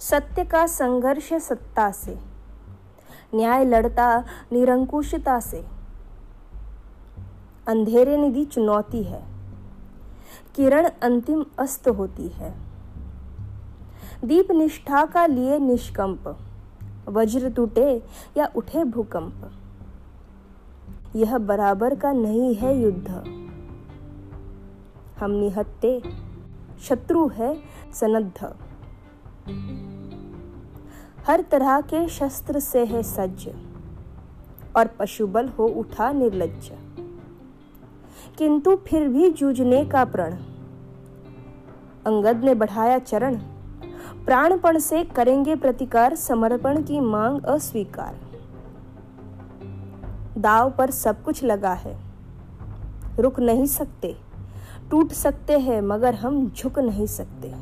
सत्य का संघर्ष सत्ता से, न्याय लड़ता निरंकुशता से। अंधेरे निधि चुनौती है, किरण अंतिम अस्त होती है। दीप निष्ठा का लिए निष्कंप, वज्र टूटे या उठे भूकंप। यह बराबर का नहीं है युद्ध। हम निहत्ते शत्रु है सनद्ध। हर तरह के शस्त्र से है सज्ज, और पशुबल हो उठा निर्लज किंतु फिर भी जूझने का प्रण। अंगद ने बढ़ाया चरण। प्राणपण से करेंगे प्रतिकार, समर्पण की मांग अस्वीकार। दाव पर सब कुछ लगा है। रुक नहीं सकते, टूट सकते हैं, मगर हम झुक नहीं सकते।